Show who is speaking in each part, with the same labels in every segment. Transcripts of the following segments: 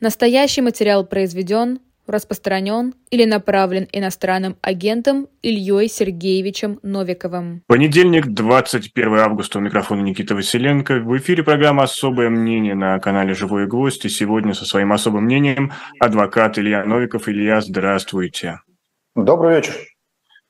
Speaker 1: Настоящий материал произведен, распространен или направлен иностранным агентом Ильей Сергеевичем Новиковым.
Speaker 2: Понедельник, 21 августа, у микрофона Никита Василенко. В эфире программа «Особое мнение» на канале «Живой гвоздь». И сегодня со своим особым мнением адвокат Илья Новиков. Илья, здравствуйте.
Speaker 3: Добрый вечер.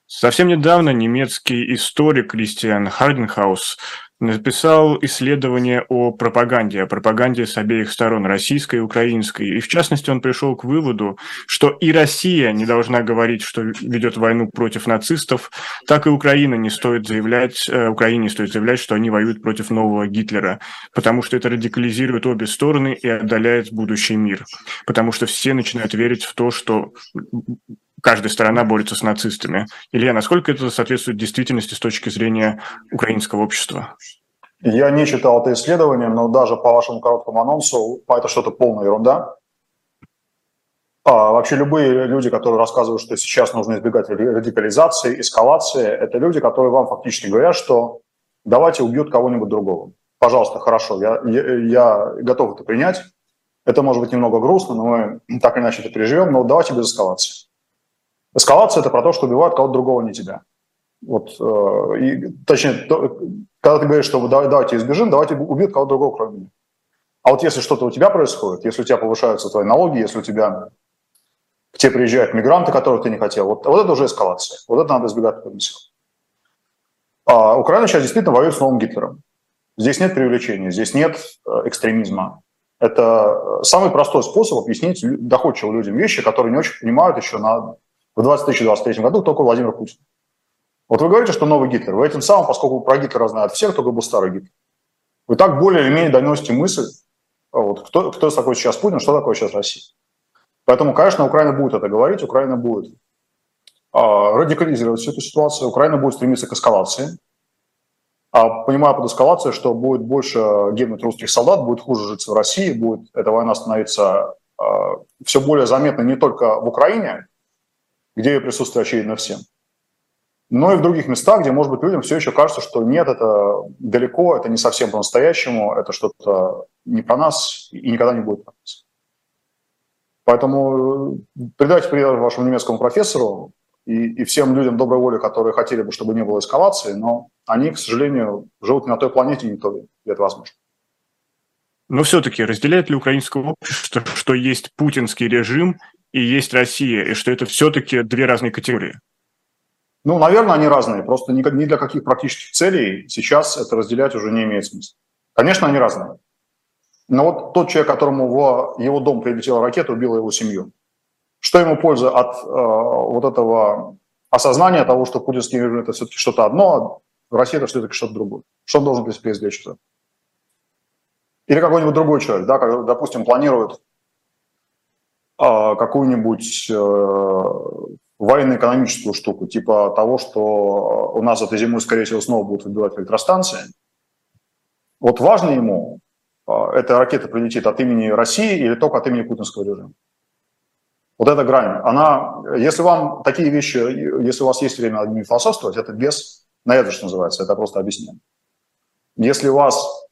Speaker 2: Совсем недавно немецкий историк Кристиан Харденхаус написал исследование о пропаганде, о пропаганде с обеих сторон, российской и украинской. И в частности он пришел к выводу, что и Россия не должна говорить, что ведет войну против нацистов, так и Украина не стоит заявлять, э, Украине не стоит заявлять, что они воюют против нового Гитлера, потому что это радикализирует обе стороны и отдаляет будущий мир. Потому что все начинают верить в то, что каждая сторона борется с нацистами. Илья, насколько это соответствует действительности с точки зрения украинского общества?
Speaker 3: Я не читал это исследование, но даже по вашему короткому анонсу это что-то полная ерунда. А вообще любые люди, которые рассказывают, что сейчас нужно избегать радикализации, эскалации, это люди, которые вам фактически говорят, что давайте убьют кого-нибудь другого. Пожалуйста, хорошо, я, я, я готов это принять. Это может быть немного грустно, но мы так или иначе это переживем, но давайте без эскалации. Эскалация – это про то, что убивают кого-то другого, не тебя. Вот, э, и, точнее, то, когда ты говоришь, что давайте избежим, давайте убьют кого-то другого, кроме меня. А вот если что-то у тебя происходит, если у тебя повышаются твои налоги, если у тебя к тебе приезжают мигранты, которых ты не хотел, вот, вот это уже эскалация. Вот это надо избегать потенциала. А Украина сейчас действительно воюет с новым Гитлером. Здесь нет привлечения, здесь нет э, экстремизма. Это самый простой способ объяснить доходчивым людям вещи, которые не очень понимают еще на в 2023 году только Владимир Путин. Вот вы говорите, что новый Гитлер. Вы этим самым, поскольку про Гитлера знают все, кто был старый Гитлер, вы так более или менее доносите мысль, вот, кто, кто такой сейчас Путин, что такое сейчас Россия. Поэтому, конечно, Украина будет это говорить, Украина будет а, радикализировать всю эту ситуацию, Украина будет стремиться к эскалации, а понимая под эскалацией, что будет больше гибнуть русских солдат, будет хуже житься в России, будет эта война становиться а, все более заметной не только в Украине, где ее присутствие очевидно всем. Но и в других местах, где, может быть, людям все еще кажется, что нет, это далеко, это не совсем по-настоящему, это что-то не про нас и никогда не будет про нас. Поэтому э, передайте привет вашему немецкому профессору и, и всем людям доброй воли, которые хотели бы, чтобы не было эскалации, но они, к сожалению, живут не на той планете, не то, где это возможно.
Speaker 2: Но все-таки разделяет ли украинское общество, что есть путинский режим и есть Россия, и что это все-таки две разные категории?
Speaker 3: Ну, наверное, они разные. Просто ни, для каких практических целей сейчас это разделять уже не имеет смысла. Конечно, они разные. Но вот тот человек, которому в его дом прилетела ракета, убила его семью. Что ему польза от э, вот этого осознания того, что путинский режим – это все-таки что-то одно, а Россия – это все-таки что-то другое? Что он должен для себя Или какой-нибудь другой человек, да, как, допустим, планирует какую-нибудь э, военно-экономическую штуку, типа того, что у нас этой зимой, скорее всего, снова будут выбивать электростанции. Вот важно ему, а, эта ракета прилетит от имени России или только от имени путинского режима. Вот эта грань, она, если вам такие вещи, если у вас есть время над ними философствовать, это без наезда, что называется, это просто объяснение. Если у вас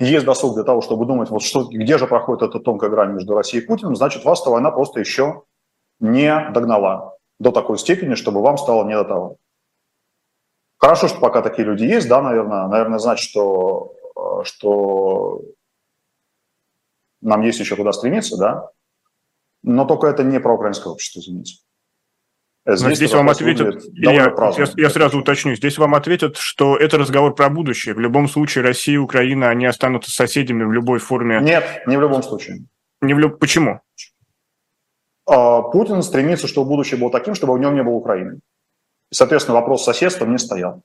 Speaker 3: есть досуг для того, чтобы думать, вот что, где же проходит эта тонкая грань между Россией и Путиным, значит, вас эта война просто еще не догнала до такой степени, чтобы вам стало не до того. Хорошо, что пока такие люди есть, да, наверное. Наверное, значит, что, э, что нам есть еще куда стремиться, да. Но только это не про украинское общество, извините.
Speaker 2: Здесь, здесь вам ответят, я, я, я сразу уточню, здесь вам ответят, что это разговор про будущее. В любом случае Россия и Украина, они останутся соседями в любой форме.
Speaker 3: Нет, не в любом случае.
Speaker 2: Не в люб... Почему?
Speaker 3: А, Путин стремится, чтобы будущее было таким, чтобы в нем не было Украины. И, соответственно, вопрос соседства не стоял.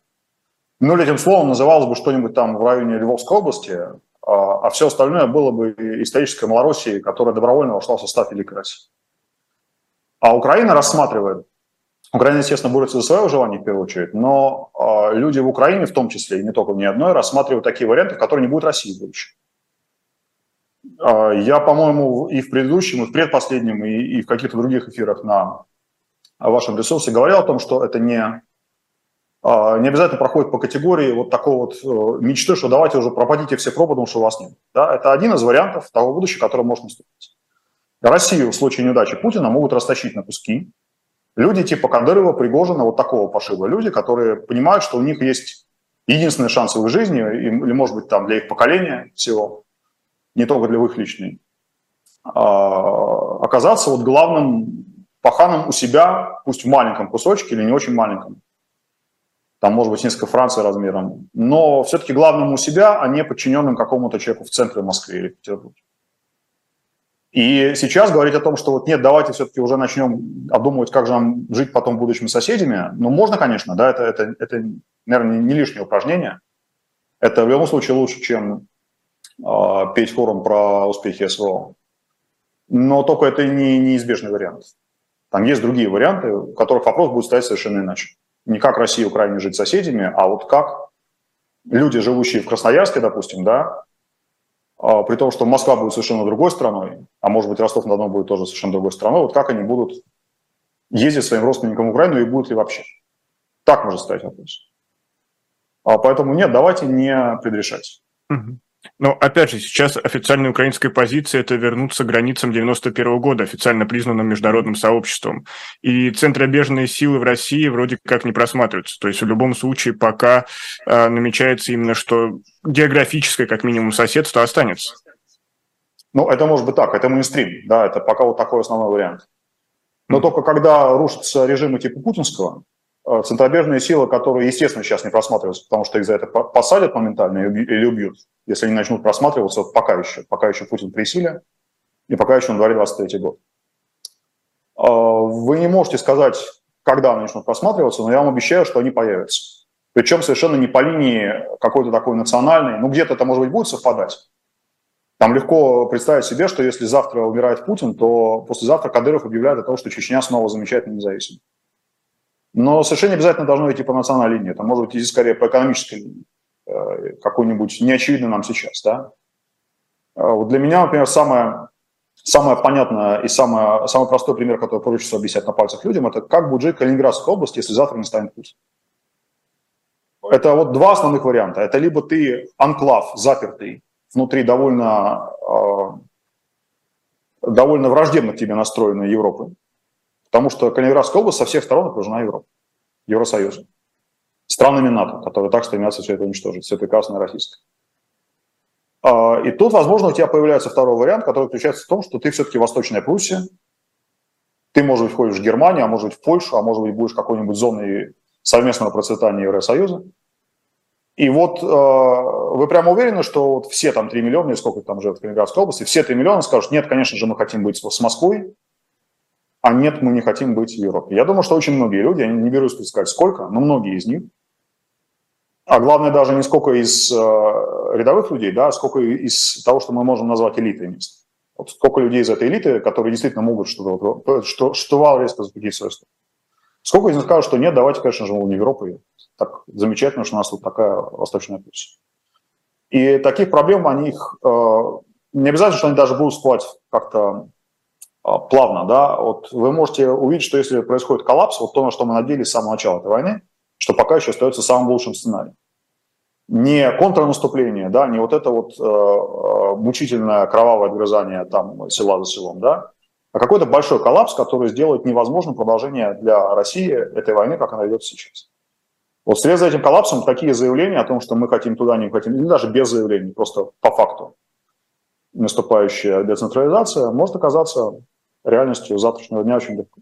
Speaker 3: Ну, этим словом называлось бы что-нибудь там в районе Львовской области, а, а все остальное было бы исторической Малороссией, которая добровольно вошла в состав Великой России. А Украина рассматривает Украина, естественно, борется за свое выживание в первую очередь, но э, люди в Украине, в том числе, и не только в ней одной, рассматривают такие варианты, в которые не будет России в будущем. Э, я, по-моему, и в предыдущем, и в предпоследнем, и, и в каких-то других эфирах на вашем ресурсе говорил о том, что это не, э, не обязательно проходит по категории вот такого вот э, мечты, что давайте уже пропадите все пропадом, что у вас нет. Да? Это один из вариантов того будущего, которое может наступить. Россию в случае неудачи Путина могут растащить на куски. Люди типа Кадырова, Пригожина, вот такого пошиба. Люди, которые понимают, что у них есть единственный шанс в их жизни, или, может быть, там для их поколения всего, не только для их личной, а, оказаться вот главным паханом у себя, пусть в маленьком кусочке или не очень маленьком. Там, может быть, несколько Франций размером. Но все-таки главным у себя, а не подчиненным какому-то человеку в центре Москвы или Петербурге. И сейчас говорить о том, что вот нет, давайте все-таки уже начнем обдумывать, как же нам жить потом будущими соседями, ну, можно, конечно, да, это, это, это наверное, не лишнее упражнение. Это в любом случае лучше, чем э, петь хором про успехи СВО. Но только это не неизбежный вариант. Там есть другие варианты, в которых вопрос будет стоять совершенно иначе. Не как Россия и Украина жить соседями, а вот как люди, живущие в Красноярске, допустим, да, при том, что Москва будет совершенно другой страной, а может быть Ростов-на-Дону будет тоже совершенно другой страной, вот как они будут ездить своим родственникам в Украину и будут ли вообще? Так может стоять вопрос. А поэтому нет, давайте не предрешать.
Speaker 2: Угу. Но опять же, сейчас официальная украинская позиция – это вернуться к границам 91 года, официально признанным международным сообществом. И центробежные силы в России вроде как не просматриваются. То есть в любом случае пока э, намечается именно, что географическое, как минимум, соседство останется.
Speaker 3: Ну, это может быть так, это мейнстрим, да, это пока вот такой основной вариант. Но mm-hmm. только когда рушатся режимы типа путинского, э, центробежные силы, которые, естественно, сейчас не просматриваются, потому что их за это посадят моментально или убьют, если они начнут просматриваться пока еще, пока еще Путин при силе, и пока еще на дворе 23 год. А, вы не можете сказать, когда они начнут просматриваться, но я вам обещаю, что они появятся. Причем совершенно не по линии какой-то такой национальной, ну где-то это, может быть, будет совпадать. Там легко представить себе, что если завтра умирает Путин, то послезавтра Кадыров объявляет о том, что Чечня снова замечательно независима. Но совершенно обязательно должно идти по национальной линии. Это может идти скорее по экономической линии. Э, какой-нибудь неочевидный нам сейчас, да. Э, вот для меня, например, самое, самое понятное и самое, самый простой пример, который хочется объяснять на пальцах людям, это как будет жить Калининградская область, если завтра не станет Путин. Это вот два основных варианта. Это либо ты анклав запертый внутри довольно, э, довольно враждебно к тебе настроенной Европы, потому что Калининградская область со всех сторон окружена Европой, Евросоюзом странами НАТО, которые так стремятся все это уничтожить, все прекрасное российское. А, и тут, возможно, у тебя появляется второй вариант, который заключается в том, что ты все-таки Восточная Пруссия, ты, может быть, входишь в Германию, а может быть, в Польшу, а может быть, будешь какой-нибудь зоной совместного процветания Евросоюза. И вот э, вы прямо уверены, что вот все там 3 миллиона, или сколько там живет в Калининградской области, все 3 миллиона скажут, нет, конечно же, мы хотим быть с Москвой, а нет, мы не хотим быть в Европе. Я думаю, что очень многие люди, я не берусь предсказать сколько, но многие из них а главное даже не сколько из э, рядовых людей, да, а сколько из того, что мы можем назвать элитой мест. Вот сколько людей из этой элиты, которые действительно могут что-то, что, что вал резко запретить свою страну. Сколько из них скажут, что нет, давайте, конечно же, в Европу. Так замечательно, что у нас тут такая восточная путь. И таких проблем, они их... Э, не обязательно, что они даже будут всплывать как-то э, плавно, да. Вот вы можете увидеть, что если происходит коллапс, вот то, на что мы надеялись с самого начала этой войны, что пока еще остается самым лучшим сценарием. Не контрнаступление, да, не вот это вот э, э, мучительное кровавое отгрызание там села за селом, да, а какой-то большой коллапс, который сделает невозможным продолжение для России этой войны, как она идет сейчас. Вот вслед за этим коллапсом такие заявления о том, что мы хотим туда, не хотим, или даже без заявлений, просто по факту наступающая децентрализация, может оказаться реальностью завтрашнего дня очень легко.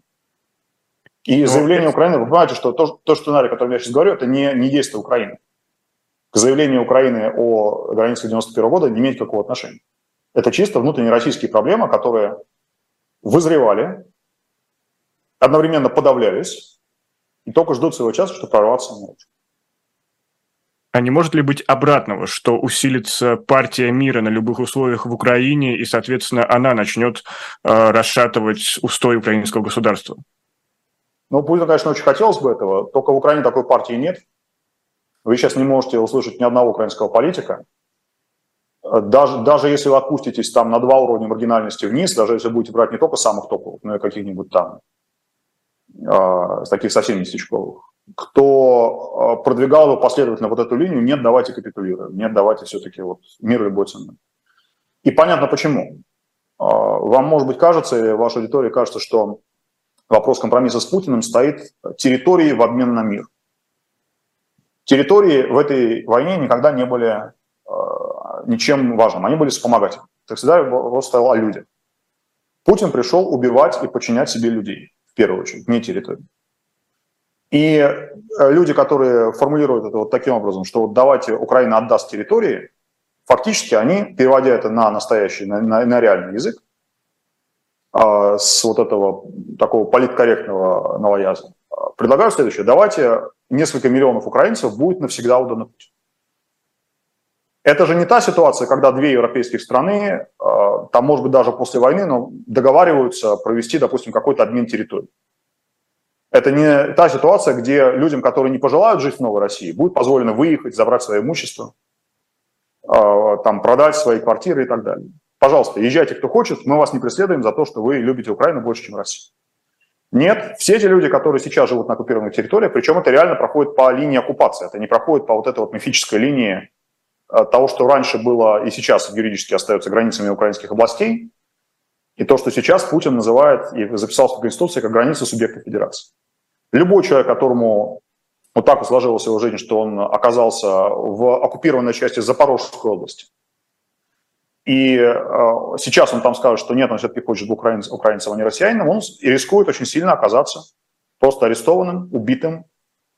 Speaker 3: И ну, заявление Украины, вы понимаете, что то, то сценарий, о котором я сейчас говорю, это не, не действие Украины. К заявлению Украины о границах 91 года не имеет никакого отношения. Это чисто внутренние российские проблемы, которые вызревали, одновременно подавлялись и только ждут своего часа, чтобы прорваться ночью.
Speaker 2: А не может ли быть обратного, что усилится партия мира на любых условиях в Украине, и, соответственно, она начнет э, расшатывать устой украинского государства?
Speaker 3: Ну, Путину, конечно, очень хотелось бы этого, только в Украине такой партии нет. Вы сейчас не можете услышать ни одного украинского политика. Даже, даже если вы отпуститесь там на два уровня маргинальности вниз, даже если будете брать не только самых топовых, но и каких-нибудь там э, таких совсем местечковых, кто продвигал бы последовательно вот эту линию, нет, давайте капитулируем, нет, давайте все-таки вот мир любой ценой. И понятно почему. вам, может быть, кажется, или вашей аудитории кажется, что вопрос компромисса с Путиным стоит территории в обмен на мир. Территории в этой войне никогда не были ничем важным, они были вспомогательными. Так всегда вопрос стоял о людях. Путин пришел убивать и подчинять себе людей, в первую очередь, не территорию. И э, люди, которые формулируют это вот таким образом, что вот давайте Украина отдаст территории, фактически они, переводя это на настоящий, на, на, на реальный язык, э, с вот этого такого политкорректного новояза, предлагают следующее. Давайте несколько миллионов украинцев будет навсегда удано. Это же не та ситуация, когда две европейских страны, э, там, может быть, даже после войны, но договариваются провести, допустим, какой-то обмен территорий. Это не та ситуация, где людям, которые не пожелают жить в Новой России, будет позволено выехать, забрать свое имущество, э, там, продать свои квартиры и так далее. Пожалуйста, езжайте, кто хочет, мы вас не преследуем за то, что вы любите Украину больше, чем Россию. Нет, все эти люди, которые сейчас живут на оккупированных территориях, причем это реально проходит по линии оккупации, это не проходит по вот этой вот мифической линии того, что раньше было и сейчас юридически остается границами украинских областей, и то, что сейчас Путин называет и записал в Конституции как границы субъекта федерации. Любой человек, которому вот так сложилась его жизнь, что он оказался в оккупированной части Запорожской области, и э, сейчас он там скажет, что нет, он все-таки хочет быть украинцем, украинцем, а не россиянином, он рискует очень сильно оказаться просто арестованным, убитым,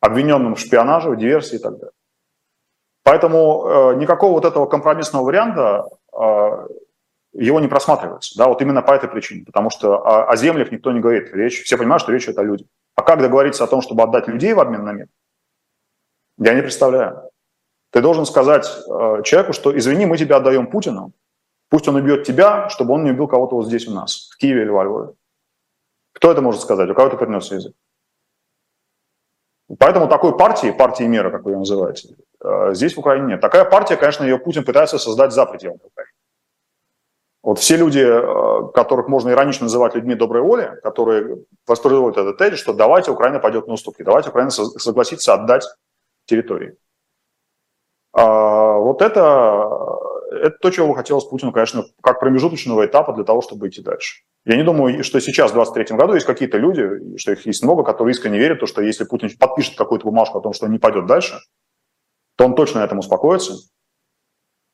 Speaker 3: обвиненным в шпионаже, в диверсии и так далее. Поэтому э, никакого вот этого компромиссного варианта э, его не просматривается. Да, вот именно по этой причине. Потому что о, землях никто не говорит. Речь, все понимают, что речь идет о людях. А как договориться о том, чтобы отдать людей в обмен на мир? Я не представляю. Ты должен сказать э, человеку, что извини, мы тебя отдаем Путину, пусть он убьет тебя, чтобы он не убил кого-то вот здесь у нас, в Киеве или во Львове. Кто это может сказать? У кого это принес язык? Поэтому такой партии, партии мира, как ее называете, э, здесь в Украине нет. Такая партия, конечно, ее Путин пытается создать за пределами Украины. Вот все люди, э, которых можно иронично называть людьми доброй воли, которые воспроизводят этот тезис, что давайте Украина пойдет на уступки, давайте Украина согласится отдать территории. А вот это это то, чего хотелось Путину, конечно, как промежуточного этапа для того, чтобы идти дальше. Я не думаю, что сейчас, в 2023 году, есть какие-то люди, что их есть много, которые искренне верят, то, что если Путин подпишет какую-то бумажку о том, что он не пойдет дальше, то он точно на этом успокоится.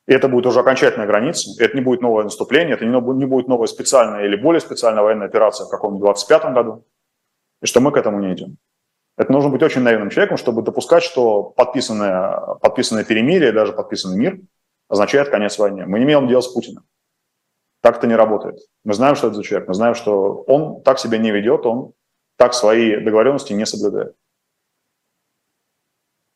Speaker 3: И это будет уже окончательная граница. Это не будет новое наступление, это не будет новая специальная или более специальная военная операция в каком-нибудь 25 году. И что мы к этому не идем. Это нужно быть очень наивным человеком, чтобы допускать, что подписанное, подписанное перемирие, даже подписанный мир – означает конец войне. Мы не имеем дела с Путиным. Так это не работает. Мы знаем, что это за человек, мы знаем, что он так себя не ведет, он так свои договоренности не соблюдает.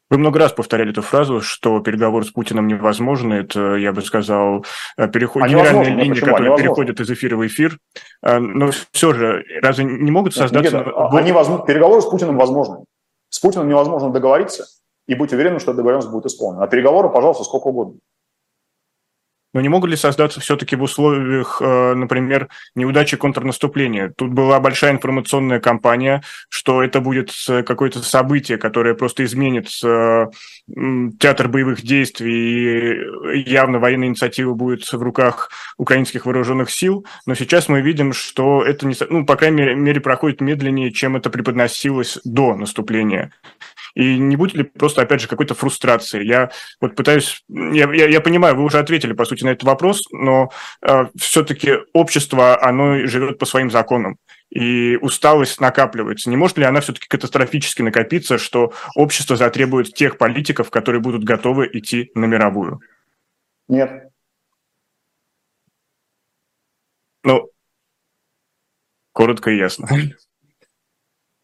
Speaker 2: Вы много раз повторяли эту фразу, что переговоры с Путиным невозможны. Это, я бы сказал, переход... Они генеральная линия, почему? которая переходит из эфира в эфир. А, но все же, разве не могут создаться... Нет,
Speaker 3: они воз... Переговоры с Путиным возможны. С Путиным невозможно договориться и быть уверенным, что договоренность будет исполнена. А переговоры, пожалуйста, сколько угодно.
Speaker 2: Но не могут ли создаться все-таки в условиях, э, например, неудачи контрнаступления? Тут была большая информационная кампания, что это будет какое-то событие, которое просто изменит э, театр боевых действий, и явно военная инициатива будет в руках украинских вооруженных сил. Но сейчас мы видим, что это, не, ну, по крайней мере, проходит медленнее, чем это преподносилось до наступления. И не будет ли просто, опять же, какой-то фрустрации? Я вот пытаюсь... Я, я, я понимаю, вы уже ответили, по сути, на этот вопрос, но э, все-таки общество, оно живет по своим законам и усталость накапливается. Не может ли она все-таки катастрофически накопиться, что общество затребует тех политиков, которые будут готовы идти на мировую?
Speaker 3: Нет.
Speaker 2: Ну, коротко и ясно.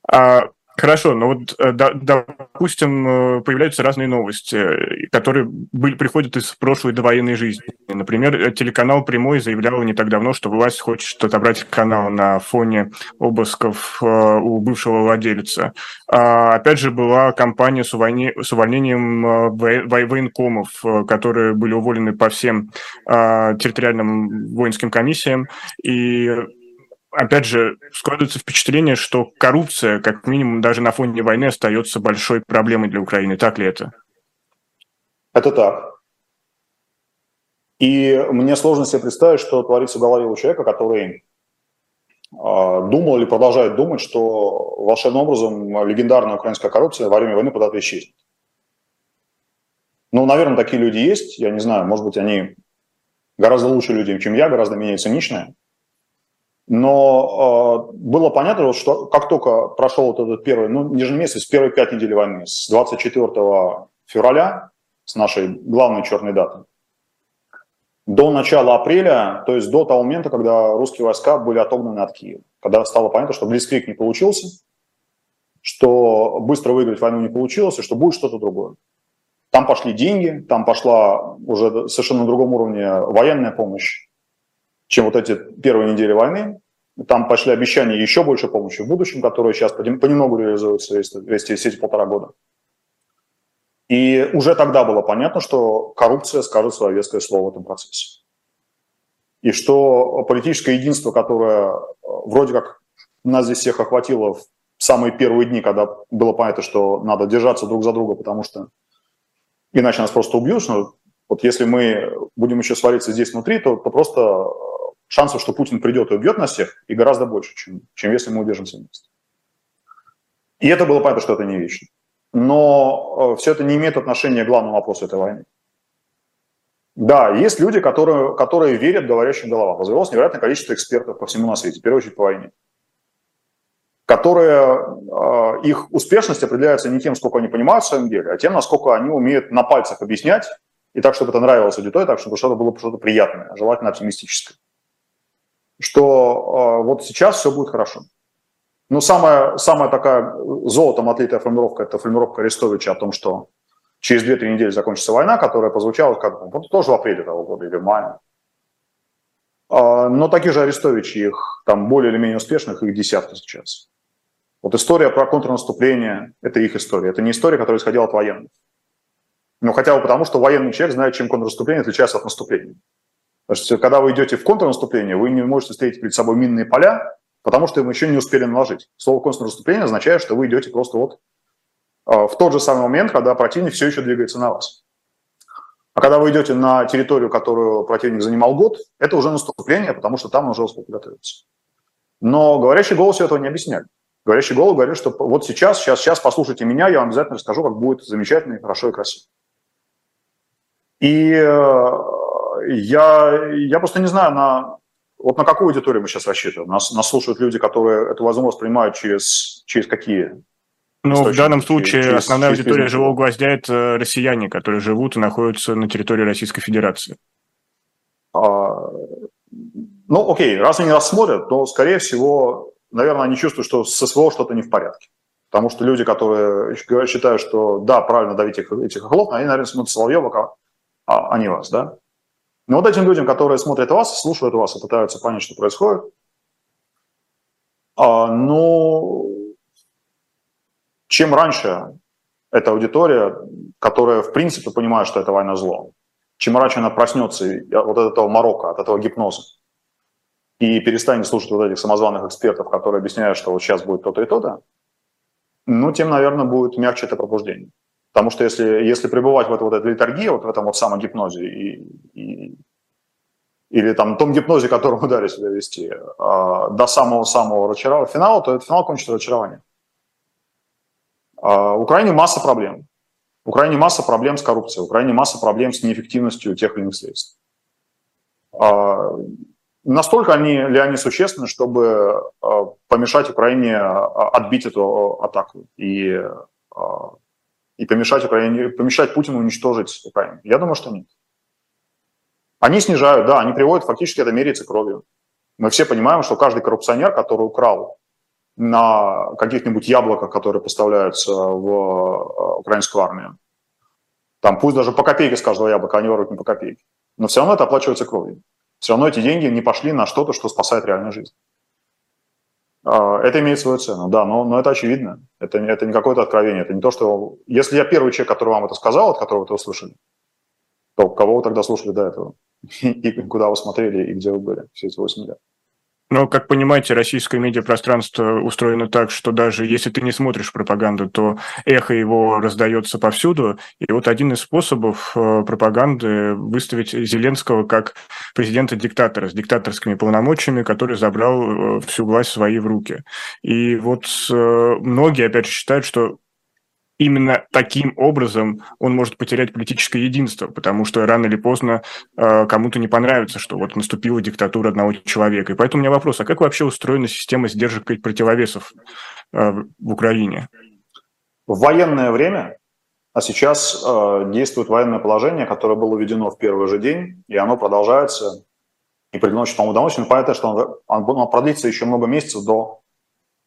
Speaker 2: А Хорошо, но вот, э, допустим, э, появляются разные новости, которые были, приходят из прошлой довоенной жизни. Например, телеканал «Прямой» заявлял не так давно, что власть хочет отобрать канал на фоне обысков э, у бывшего владельца. А, опять же, была кампания с, увольнением военкомов, которые были уволены по всем территориальным воинским комиссиям, и опять же, складывается впечатление, что коррупция, как минимум, даже на фоне войны остается большой проблемой для Украины. Так ли это?
Speaker 3: Это так. И мне сложно себе представить, что творится в голове у человека, который а, думал или продолжает думать, что волшебным образом легендарная украинская коррупция во время войны куда-то исчезнет. Ну, наверное, такие люди есть. Я не знаю, может быть, они гораздо лучше люди, чем я, гораздо менее циничные. Но э, было понятно, что как только прошел вот этот первый, ну, же месяц, первые пять недель войны, с 24 февраля, с нашей главной черной даты, до начала апреля, то есть до того момента, когда русские войска были отогнаны от Киева, когда стало понятно, что Блицкрик не получился, что быстро выиграть войну не получилось, и что будет что-то другое. Там пошли деньги, там пошла уже совершенно на другом уровне военная помощь, чем вот эти первые недели войны. Там пошли обещания еще больше помощи в будущем, которые сейчас понемногу реализуются весь эти полтора года. И уже тогда было понятно, что коррупция скажет свое веское слово в этом процессе. И что политическое единство, которое э, вроде как нас здесь всех охватило в самые первые дни, когда было понятно, что надо держаться друг за друга, потому что иначе нас просто убьют. Но вот если мы будем еще свалиться здесь внутри, то, то просто э, шансов, что Путин придет и убьет нас всех, и гораздо больше, чем, чем если мы удержимся вместе. И это было понятно, что это не вечно но э, все это не имеет отношения к главному вопросу этой войны. Да, есть люди, которые, которые верят говорящим головам. Развелось невероятное количество экспертов по всему на свете, в первую очередь по войне, которые, э, их успешность определяется не тем, сколько они понимают в своем деле, а тем, насколько они умеют на пальцах объяснять, и так, чтобы это нравилось аудитории, так, чтобы что-то было что-то приятное, желательно оптимистическое. Что э, вот сейчас все будет хорошо. Но самая, самая такая золотом отлитая формировка – это формировка Арестовича о том, что через 2-3 недели закончится война, которая прозвучала как вот, тоже в апреле того года или в мае. А, но таких же Арестовичей, их там более или менее успешных, их десятки сейчас. Вот история про контрнаступление – это их история. Это не история, которая исходила от военных. Но хотя бы потому, что военный человек знает, чем контрнаступление отличается от наступления. То есть, когда вы идете в контрнаступление, вы не можете встретить перед собой минные поля, потому что мы еще не успели наложить. Слово контрнаступление означает, что вы идете просто вот а, в тот же самый момент, когда противник все еще двигается на вас. А когда вы идете на территорию, которую противник занимал год, это уже наступление, потому что там он уже успел подготовиться. Но говорящий голос этого не объясняет. Говорящий голос говорит, что вот сейчас, сейчас, сейчас послушайте меня, я вам обязательно расскажу, как будет замечательно, хорошо и красиво. И э, я, я просто не знаю, на, вот на какую аудиторию мы сейчас рассчитываем? Нас, нас слушают люди, которые эту возможность принимают через, через какие?
Speaker 2: Ну, в данном случае через, основная через аудитория бизнес. живого гвоздя – это россияне, которые живут и находятся на территории Российской Федерации.
Speaker 3: А, ну, окей, раз они нас смотрят, то, скорее всего, наверное, они чувствуют, что с СВО что-то не в порядке. Потому что люди, которые считают, что да, правильно давить этих, этих хохлов, они, наверное, смотрят Соловьева, а, а не вас, да? Но вот этим людям, которые смотрят вас, слушают вас и пытаются понять, что происходит, а, ну, чем раньше эта аудитория, которая в принципе понимает, что это война зло, чем раньше она проснется вот от этого морока, от этого гипноза, и перестанет слушать вот этих самозваных экспертов, которые объясняют, что вот сейчас будет то-то и то-то, ну, тем, наверное, будет мягче это пробуждение. Потому что если, если пребывать в этой вот этой литургии, вот в этом вот самом гипнозе и, и, или там том гипнозе, которым мы дали себя вести, э, до самого-самого разочарования, финала, то этот финал кончится разочарованием. Э, в Украине масса проблем. В Украине масса проблем с коррупцией, в Украине масса проблем с неэффективностью тех или иных средств. Э, настолько они, ли они существенны, чтобы э, помешать Украине отбить эту атаку и и помешать, Украине, помешать Путину уничтожить Украину? Я думаю, что нет. Они снижают, да, они приводят, фактически это меряется кровью. Мы все понимаем, что каждый коррупционер, который украл на каких-нибудь яблоках, которые поставляются в э, украинскую армию, там пусть даже по копейке с каждого яблока, они воруют не по копейке, но все равно это оплачивается кровью. Все равно эти деньги не пошли на что-то, что спасает реальную жизнь. А, это имеет свою цену, да, но, но это очевидно. Это, это не какое-то откровение. Это не то, что... Если я первый человек, который вам это сказал, от которого вы это услышали, то кого вы тогда слушали до этого? И куда вы смотрели, и где вы были все эти 8 лет?
Speaker 2: Но, как понимаете, российское медиапространство устроено так, что даже если ты не смотришь пропаганду, то эхо его раздается повсюду. И вот один из способов э, пропаганды выставить Зеленского как президента-диктатора с диктаторскими полномочиями, который забрал э, всю власть свои в руки. И вот э, многие, опять же, считают, что именно таким образом он может потерять политическое единство, потому что рано или поздно э, кому-то не понравится, что вот наступила диктатура одного человека. И поэтому у меня вопрос, а как вообще устроена система сдержек и противовесов э, в Украине?
Speaker 3: В военное время, а сейчас э, действует военное положение, которое было введено в первый же день, и оно продолжается и приносит, по-моему, удовольствие. Понятно, что он, он, он продлится еще много месяцев до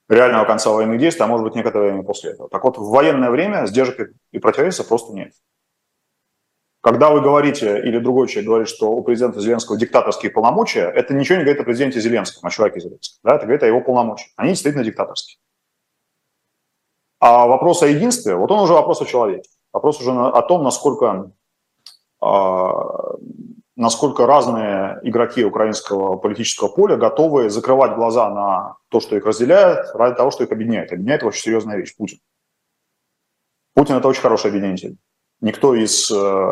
Speaker 3: реального конца военных действий, а может быть некоторое время после этого. Так вот, в военное время сдержек и противовеса просто нет. Когда вы говорите, или другой человек говорит, что у президента Зеленского диктаторские полномочия, это ничего не говорит о президенте Зеленском, о человеке Зеленском. Да? Это говорит о его полномочиях. Они действительно диктаторские. А вопрос о единстве, вот он уже вопрос о человеке. Вопрос уже о том, насколько а, насколько разные игроки украинского политического поля готовы закрывать глаза на то, что их разделяет, ради того, что их объединяет. Объединяет очень серьезная вещь – Путин. Путин – это очень хороший объединитель. Никто из, э,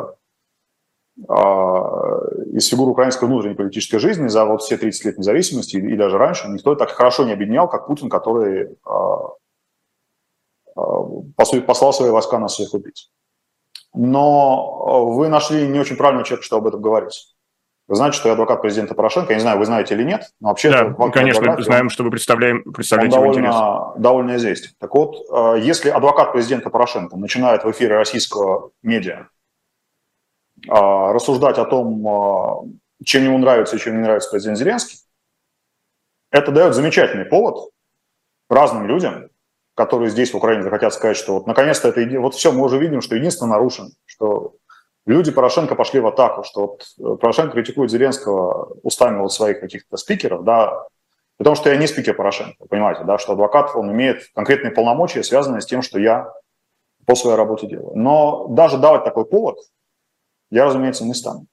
Speaker 3: а, из фигур украинской внутренней политической жизни за вот все 30 лет независимости и даже раньше никто так хорошо не объединял, как Путин, который, по сути, послал свои войска на своих убийц но э, вы нашли не очень правильного человека, чтобы об этом говорить. Вы знаете, что я адвокат президента Порошенко. Я не знаю, вы знаете или нет, но вообще...
Speaker 2: Да, мы, конечно, адвокат, знаем, что вы представляем, представляете
Speaker 3: довольно, довольно известен. Так вот, э, если адвокат президента Порошенко начинает в эфире российского медиа э, рассуждать о том, чем ему нравится и чем не нравится президент Зеленский, это дает замечательный повод разным людям которые здесь, в Украине, захотят сказать, что вот наконец-то это... Вот все, мы уже видим, что единство нарушено, что люди Порошенко пошли в атаку, что вот э, Порошенко критикует Зеленского устами вот своих каких-то спикеров, да, потому что я не спикер Порошенко, понимаете, да, что адвокат, он имеет конкретные полномочия, связанные с тем, что я по своей работе делаю. Но даже давать такой повод я, разумеется, не стану.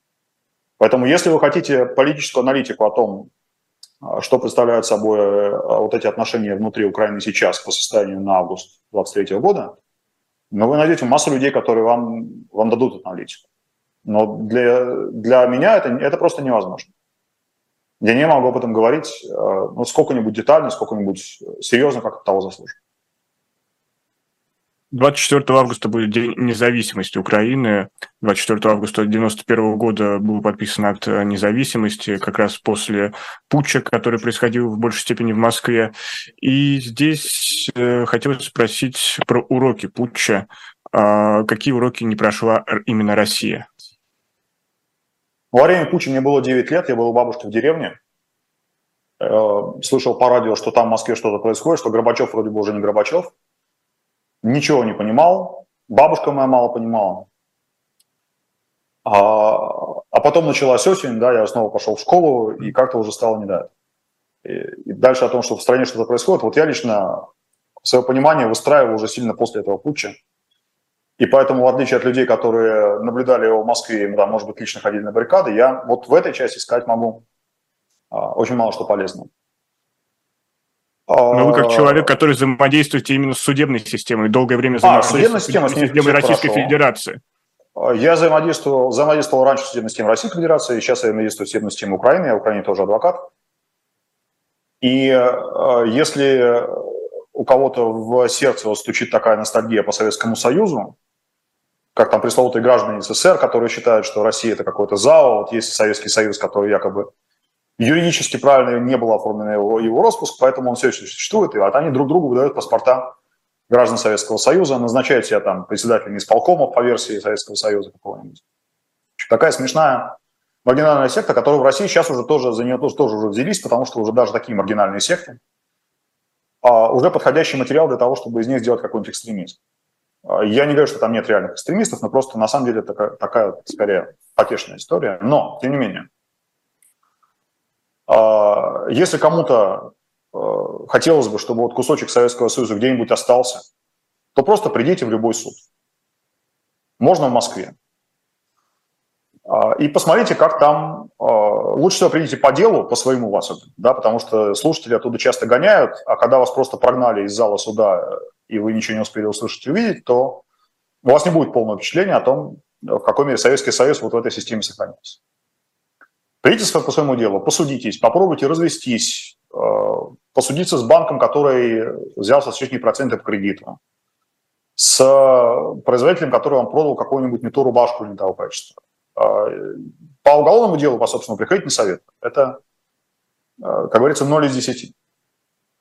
Speaker 3: Поэтому если вы хотите политическую аналитику о том, что представляют собой э, вот эти отношения внутри Украины сейчас по состоянию на август 2023 года, но вы найдете массу людей, которые вам, вам дадут аналитику. Но для, для меня это, это просто невозможно. Я не могу об этом говорить э, ну, сколько-нибудь детально, сколько-нибудь серьезно, как того заслуживает.
Speaker 2: 24 августа будет День независимости Украины. 24 августа 1991 года был подписан акт независимости, как раз после путча, который происходил в большей степени в Москве. И здесь э, хотелось спросить про уроки путча. А какие уроки не прошла именно Россия?
Speaker 3: Во время путча мне было 9 лет, я был у бабушки в деревне. Э, слышал по радио, что там в Москве что-то происходит, что Горбачев вроде бы уже не Горбачев – ничего не понимал, бабушка моя мало понимала. А, а потом началась осень, да, я снова пошел в школу, и как-то уже стало не до и, и дальше о том, что в стране что-то происходит, вот я лично свое понимание выстраивал уже сильно после этого путча. И поэтому, в отличие от людей, которые наблюдали его в Москве, да, может быть, лично ходили на баррикады, я вот в этой части сказать могу а, очень мало что полезного.
Speaker 2: Но вы как а, человек, который взаимодействует именно с судебной системой, долгое время
Speaker 3: а, занимался а, судебной системой,
Speaker 2: системой Российской хорошо. Федерации.
Speaker 3: А, я взаимодействовал, взаимодействовал раньше с судебной системой Российской Федерации, сейчас я взаимодействую с судебной системой Украины, я в Украине тоже адвокат. И если у кого-то в сердце вот стучит такая ностальгия по Советскому Союзу, как там пресловутые граждане СССР, которые считают, что Россия это какой-то ЗАО, вот есть Советский Союз, который якобы юридически правильно не был оформлен его, его распуск, поэтому он все еще существует, и вот они друг другу выдают паспорта граждан Советского Союза, назначают себя там председателями исполкомов по версии Советского Союза какого-нибудь. Такая смешная маргинальная секта, которая в России сейчас уже тоже за нее тоже, тоже уже взялись, потому что уже даже такие маргинальные секты а, уже подходящий материал для того, чтобы из них сделать какой-нибудь экстремизм. А, я не говорю, что там нет реальных экстремистов, но просто на самом деле такая, такая скорее потешная история. Но, тем не менее, если кому-то э, хотелось бы, чтобы вот кусочек Советского Союза где-нибудь остался, то просто придите в любой суд. Можно в Москве. А, и посмотрите, как там... А, лучше всего придите по делу, по своему вас, да, потому что слушатели оттуда часто гоняют, а когда вас просто прогнали из зала суда, и вы ничего не успели услышать и увидеть, то у вас не будет полного впечатления о том, в какой мере Советский Союз вот в этой системе сохранился. Придите по своему делу, посудитесь, попробуйте развестись, а, посудиться с банком, который взял со с проценты по кредиту, с производителем, который вам продал какую-нибудь не ту рубашку не того качества. А, по уголовному делу, по собственному, приходить не совет. Это, а, как говорится, 0 из 10.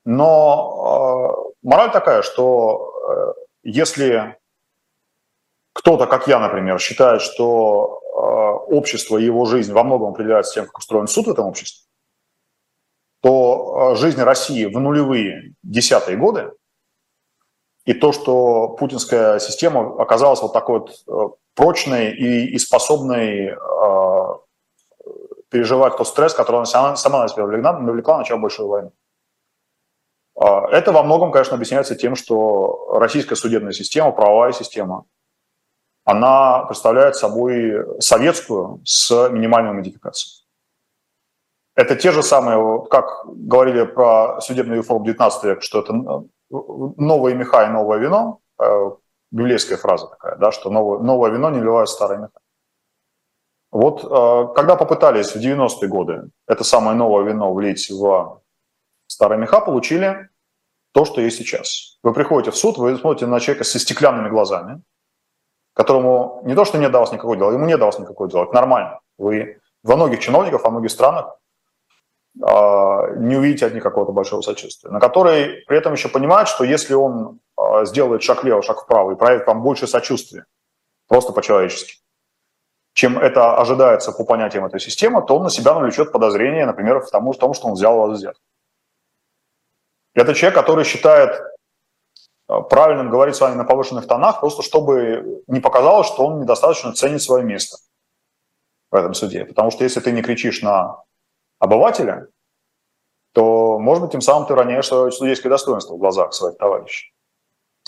Speaker 3: Но мораль такая, что если кто-то, как я, например, считает, что общество и его жизнь во многом определяется тем, как устроен суд в этом обществе, то жизнь России в нулевые десятые годы и то, что путинская система оказалась вот такой вот э, прочной и, и способной э, переживать тот стресс, который она сама, сама на себя навлекла, навлекла на начало большой войны. Э, это во многом, конечно, объясняется тем, что российская судебная система, правовая система, она представляет собой советскую с минимальной модификацией. Это те же самые, как говорили про судебную реформу 19 века, что это новые меха и новое вино, э, библейская фраза такая, да, что новое, новое вино не вливают в старое меха. Вот э, когда попытались в 90-е годы это самое новое вино влить в старые меха, получили то, что есть сейчас. Вы приходите в суд, вы смотрите на человека со стеклянными глазами, которому не то, что не давалось никакого дела, ему не давалось никакого дела, это нормально. Вы во многих чиновников, во многих странах а, не увидите от них какого-то большого сочувствия, на который при этом еще понимает, что если он а, сделает шаг влево, шаг вправо и проявит вам больше сочувствия, просто по-человечески, чем это ожидается по понятиям этой системы, то он на себя навлечет подозрение, например, в том, что он взял вас взят. Это человек, который считает правильным говорить с вами на повышенных тонах, просто чтобы не показалось, что он недостаточно ценит свое место в этом суде. Потому что если ты не кричишь на обывателя, то, может быть, тем самым ты роняешь свое судейское достоинство в глазах своих товарищей.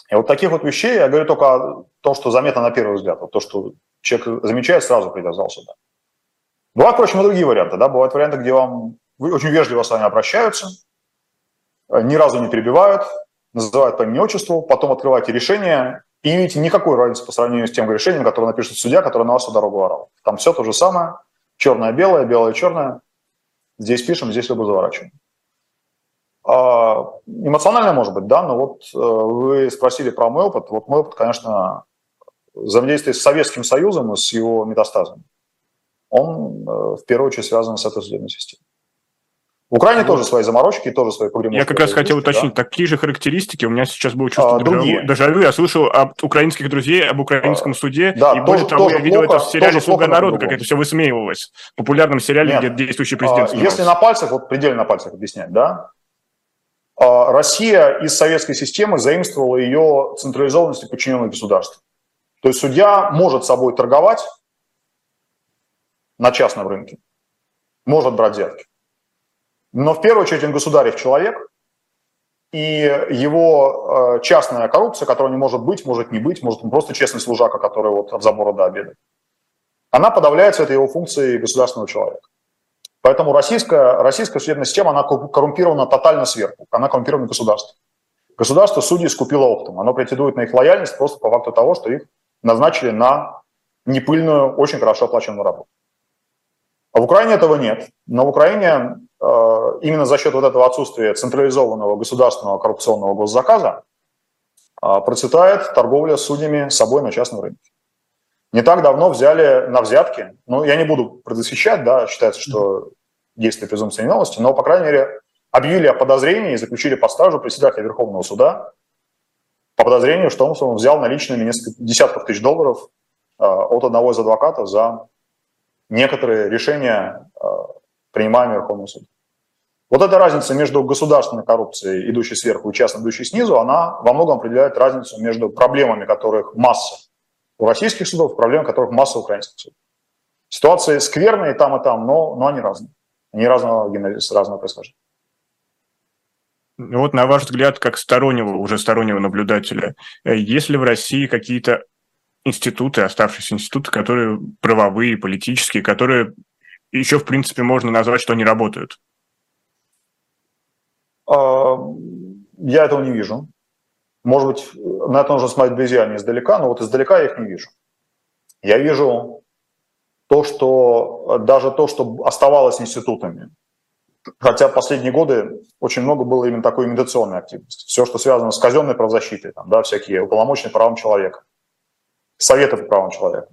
Speaker 3: И вот таких вот вещей, я говорю только о том, что заметно на первый взгляд, вот то, что человек замечает, сразу привязал сюда. Бывают, впрочем, и другие варианты. Да? Бывают варианты, где вам очень вежливо с вами обращаются, ни разу не перебивают, называют по имени отчеству, потом открываете решение и видите никакой разницы по сравнению с тем решением, которое напишет судья, который на вас всю дорогу орал. Там все то же самое, черное-белое, белое-черное. Здесь пишем, здесь либо заворачиваем. А, эмоционально, может быть, да, но вот э, вы спросили про мой опыт. Вот мой опыт, конечно, взаимодействие с Советским Союзом и с его метастазом, он э, в первую очередь связан с этой судебной системой. В Украине тоже свои заморочки, тоже свои погремушки.
Speaker 2: Я как раз хотел уточнить, да? такие же характеристики. У меня сейчас было чувство а, другие. дежавю. Я слышал об украинских друзей, об украинском а, суде. Да, и более того, я видел плохо, это в сериале «Слуга народа», как это все высмеивалось. В популярном сериале, Нет. где действующий президент
Speaker 3: а, Если на пальцах, вот предельно на пальцах объяснять, да, а, Россия из советской системы заимствовала ее централизованность и подчиненность государству. То есть судья может собой торговать на частном рынке, может брать взятки. Но в первую очередь он государев человек, и его э, частная коррупция, которая не может быть, может не быть, может он просто честный служака, который вот от забора до обеда, она подавляется этой его функцией государственного человека. Поэтому российская, российская судебная система, она коррумпирована тотально сверху, она коррумпирована государством. Государство судьи скупило оптом, оно претендует на их лояльность просто по факту того, что их назначили на непыльную, очень хорошо оплаченную работу. А в Украине этого нет. Но в Украине э, именно за счет вот этого отсутствия централизованного государственного коррупционного госзаказа э, процветает торговля судьями собой на частном рынке. Не так давно взяли на взятки, ну, я не буду предвосхищать, да, считается, что действие презумпции невиновности, но, по крайней мере, объявили о подозрении и заключили под стражу председателя Верховного суда по подозрению, что он взял наличными несколько десятков тысяч долларов э, от одного из адвокатов за некоторые решения, э, принимаемые Верховным судом. Вот эта разница между государственной коррупцией, идущей сверху, и частной, идущей снизу, она во многом определяет разницу между проблемами, которых масса у российских судов, проблемами которых масса украинских судов. Ситуации скверные там и там, но, но они разные. Они разного генезиса, разного происхождения.
Speaker 2: Вот на ваш взгляд, как стороннего, уже стороннего наблюдателя, э, есть ли в России какие-то институты, оставшиеся институты, которые правовые, политические, которые еще, в принципе, можно назвать, что они работают?
Speaker 3: А, я этого не вижу. Может быть, на это нужно смотреть а не издалека, но вот издалека я их не вижу. Я вижу то, что даже то, что оставалось институтами, хотя последние годы очень много было именно такой имитационной активности. Все, что связано с казенной правозащитой, там, да, всякие уполномоченные правам человека, советы по правам человека.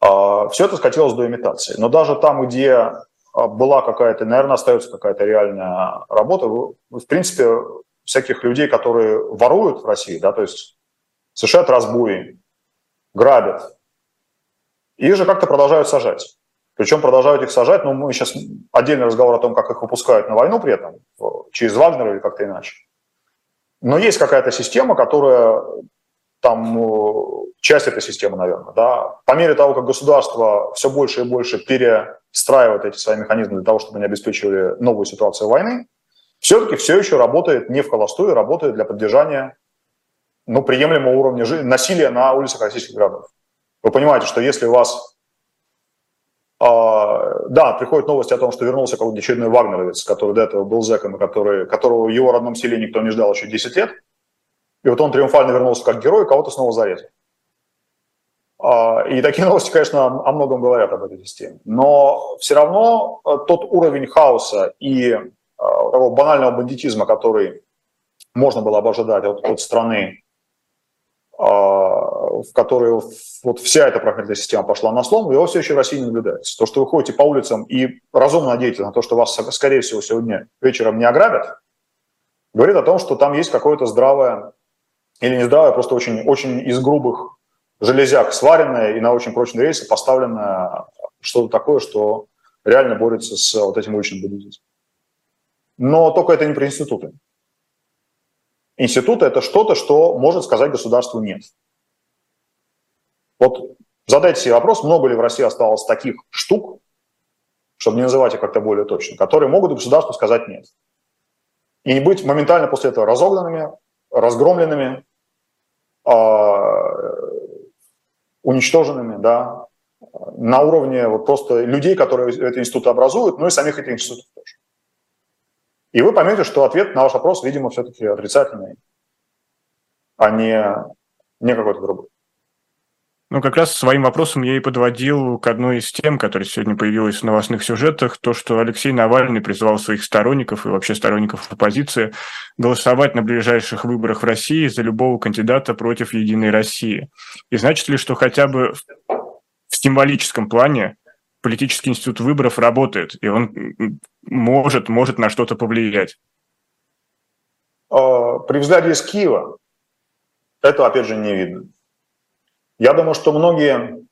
Speaker 3: А, Все это скатилось до имитации. Но даже там, где а, была какая-то, наверное, остается какая-то реальная работа, в принципе, всяких людей, которые воруют в России, да, то есть совершают разбои, грабят, и же как-то продолжают сажать. Причем продолжают их сажать, но мы сейчас отдельный разговор о том, как их выпускают на войну при этом, через Вагнера или как-то иначе. Но есть какая-то система, которая там ну, часть этой системы, наверное. Да. По мере того, как государство все больше и больше перестраивает эти свои механизмы для того, чтобы они обеспечивали новую ситуацию войны, все-таки все еще работает не в холостую, работает для поддержания ну, приемлемого уровня жизни, насилия на улицах российских городов. Вы понимаете, что если у вас а, да, приходят новости о том, что вернулся какой-то очередной вагнеровец, который до этого был зэком, который, которого в его родном селе никто не ждал еще 10 лет, и вот он триумфально вернулся как герой, кого-то снова зарезал. А, и такие новости, конечно, о многом говорят об этой системе. Но все равно э, тот уровень хаоса и э, такого банального бандитизма, который можно было бы ожидать от, от страны, а, в которой вот вся эта проклятая система пошла на слом, его все еще в России не наблюдается. То, что вы ходите по улицам и разумно надеетесь на то, что вас, скорее всего, сегодня вечером не ограбят, говорит о том, что там есть какое-то здравое или не здравое, просто очень, очень из грубых железяк сваренное и на очень прочные рельсы поставленное что-то такое, что реально борется с вот этим уличным бандитизмом. Но только это не про институты. Институты – это что-то, что может сказать государству «нет». Вот задайте себе вопрос, много ли в России осталось таких штук, чтобы не называть их как-то более точно, которые могут государству сказать «нет». И быть моментально после этого разогнанными, разгромленными, а, уничтоженными, да, на уровне вот просто людей, которые эти институты образуют, ну и самих этих институтов тоже. И вы поймете, что ответ на ваш вопрос, видимо, все-таки отрицательный, а не, не какой-то другой.
Speaker 2: Ну, как раз своим вопросом я и подводил к одной из тем, которая сегодня появилась в новостных сюжетах, то, что Алексей Навальный призвал своих сторонников и вообще сторонников оппозиции голосовать на ближайших выборах в России за любого кандидата против «Единой России». И значит ли, что хотя бы в символическом плане политический институт выборов работает, и он может, может на что-то повлиять?
Speaker 3: А, при взгляде из Киева это, опять же, не видно. Я думаю, что многие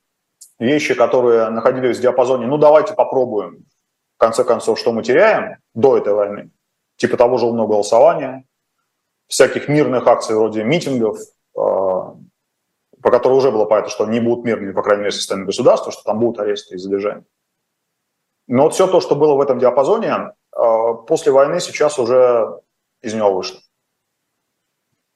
Speaker 3: вещи, которые находились в диапазоне, ну давайте попробуем, в конце концов, что мы теряем до этой войны, типа того же умного голосования, всяких мирных акций вроде митингов, а, по которым уже было понятно, что они будут мирными, по крайней мере, со стороны государства, что там будут аресты и задержания. Но вот все то, что было в этом диапазоне, а, после войны сейчас уже из него вышло.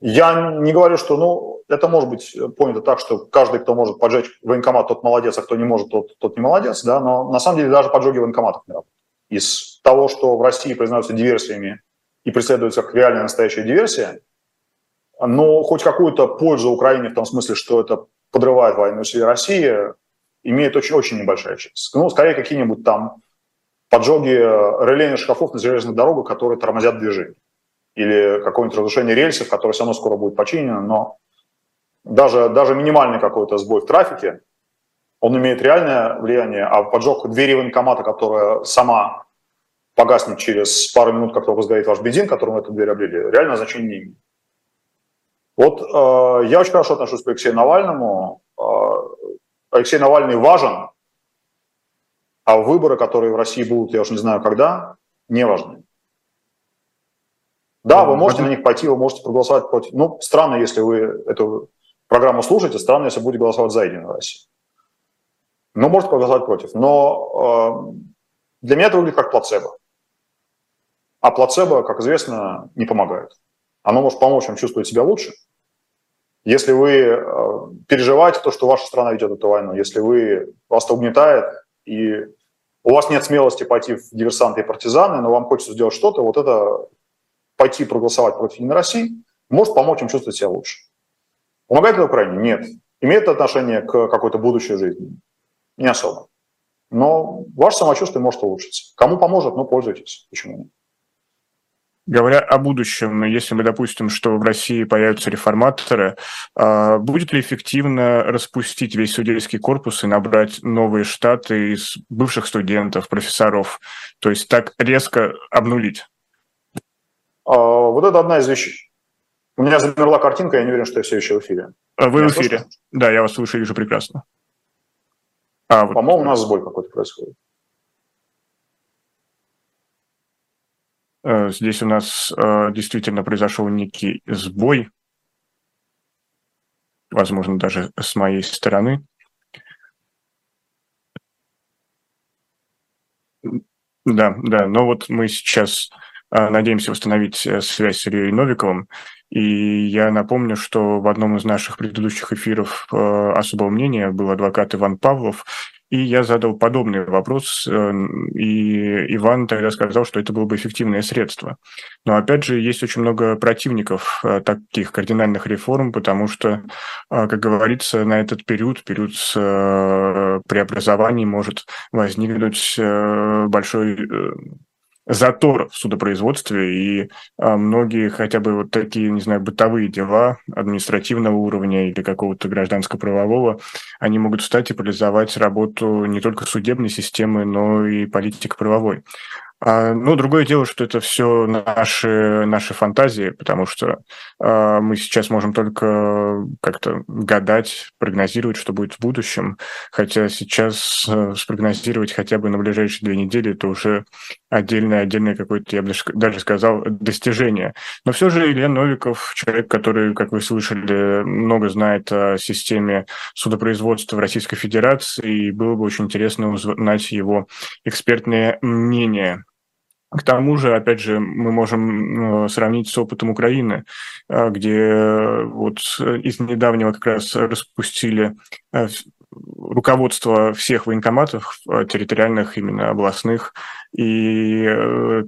Speaker 3: Я не говорю, что, ну, это может быть понято так, что каждый, кто может поджечь военкомат, тот молодец, а кто не может, тот, тот не молодец, да, но на самом деле даже поджоги военкоматов не работают. Из того, что в России признаются диверсиями и преследуется как реальная настоящая диверсия, но хоть какую-то пользу Украине в том смысле, что это подрывает военную силу России, имеет очень-очень небольшая часть. Ну, скорее, какие-нибудь там поджоги релейных шкафов на железных дорогах, которые тормозят движение или какое-нибудь разрушение рельсов, которое все равно скоро будет починено, но даже, даже минимальный какой-то сбой в трафике, он имеет реальное влияние, а поджог двери военкомата, которая сама погаснет через пару минут, как только сгорит ваш бензин, которым эту дверь облили, реальное значение не имеет. Вот э, я очень хорошо отношусь к Алексею Навальному. Э, Алексей Навальный важен, а выборы, которые в России будут, я уж не знаю когда, не важны. Да, вы можете на них пойти, вы можете проголосовать против. Ну, странно, если вы эту программу слушаете, странно, если будете голосовать за Единую Россию. Ну, можете проголосовать против. Но э, для меня это выглядит как плацебо. А плацебо, как известно, не помогает. Оно может помочь вам чувствовать себя лучше. Если вы э, переживаете то, что ваша страна ведет эту войну, если вы, вас это угнетает, и у вас нет смелости пойти в диверсанты и партизаны, но вам хочется сделать что-то, вот это пойти проголосовать против Единой России может помочь им чувствовать себя лучше. Помогает это Украине? Нет. Имеет отношение к какой-то будущей жизни? Не особо. Но ваше самочувствие может улучшиться. Кому поможет, ну, пользуйтесь. Почему нет?
Speaker 2: Говоря о будущем, если мы допустим, что в России появятся реформаторы, а, будет ли эффективно распустить весь судейский корпус и набрать новые штаты из бывших студентов, профессоров, то есть так резко обнулить?
Speaker 3: А, вот это одна из вещей. У меня замерла картинка, я не уверен, что я все еще в эфире.
Speaker 2: А вы меня в эфире. Слышно? Да, я вас слышу и вижу прекрасно.
Speaker 3: А, вот. По-моему, у нас сбой какой-то происходит.
Speaker 2: Э, здесь у нас э, действительно произошел некий сбой, возможно, даже с моей стороны. Да, да, но вот мы сейчас надеемся восстановить связь с Ильей Новиковым. И я напомню, что в одном из наших предыдущих эфиров особого мнения был адвокат Иван Павлов, и я задал подобный вопрос, э, и Иван тогда сказал, что это было бы эффективное средство. Но опять же, есть очень много противников э, таких кардинальных реформ, потому что, э, как говорится, на этот период, период преобразований может возникнуть большой затор в судопроизводстве, и а, многие хотя бы вот такие, не знаю, бытовые дела административного уровня или какого-то гражданско-правового, они могут встать и парализовать работу не только судебной системы, но и политико-правовой. А, ну, другое дело, что это все наши, наши фантазии, потому что а, мы сейчас можем только как-то гадать, прогнозировать, что будет в будущем, хотя сейчас а, спрогнозировать хотя бы на ближайшие две недели это уже отдельное, отдельное какое-то, я бы даже сказал, достижение. Но все же Илья Новиков, человек, который, как вы слышали, много знает о системе судопроизводства в Российской Федерации, и было бы очень интересно узнать его экспертное мнение к тому же, опять же, мы можем э, сравнить с опытом Украины, э, где э, вот из недавнего как раз распустили руководство всех военкоматов территориальных, именно областных, и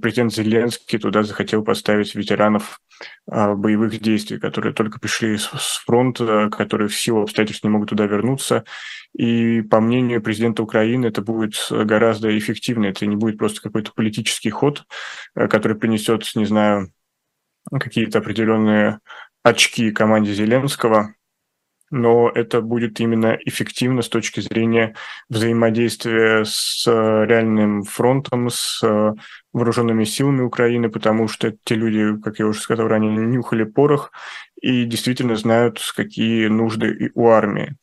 Speaker 2: президент Зеленский туда захотел поставить ветеранов боевых действий, которые только пришли с фронта, которые в силу обстоятельств не могут туда вернуться, и по мнению президента Украины это будет гораздо эффективнее. Это не будет просто какой-то политический ход, э, который принесет, не знаю, какие-то определенные очки команде Зеленского, но это будет именно эффективно с точки зрения взаимодействия с реальным фронтом, с вооруженными силами Украины, потому что те люди, как я уже сказал ранее, нюхали порох и действительно знают, какие нужды у армии.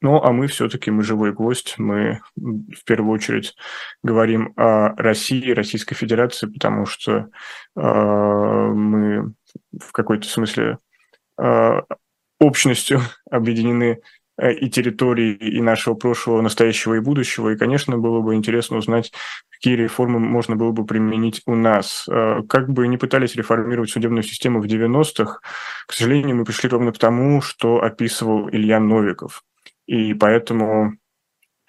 Speaker 2: Ну, а мы все-таки, мы живой гость, мы в первую очередь говорим о России, Российской Федерации, потому что э, мы в какой-то смысле э, общностью объединены э, и территории, и нашего прошлого, настоящего и будущего. И, конечно, было бы интересно узнать, какие реформы можно было бы применить у нас. Э, как бы не пытались реформировать судебную систему в 90-х, к сожалению, мы пришли ровно к тому, что описывал Илья Новиков. И поэтому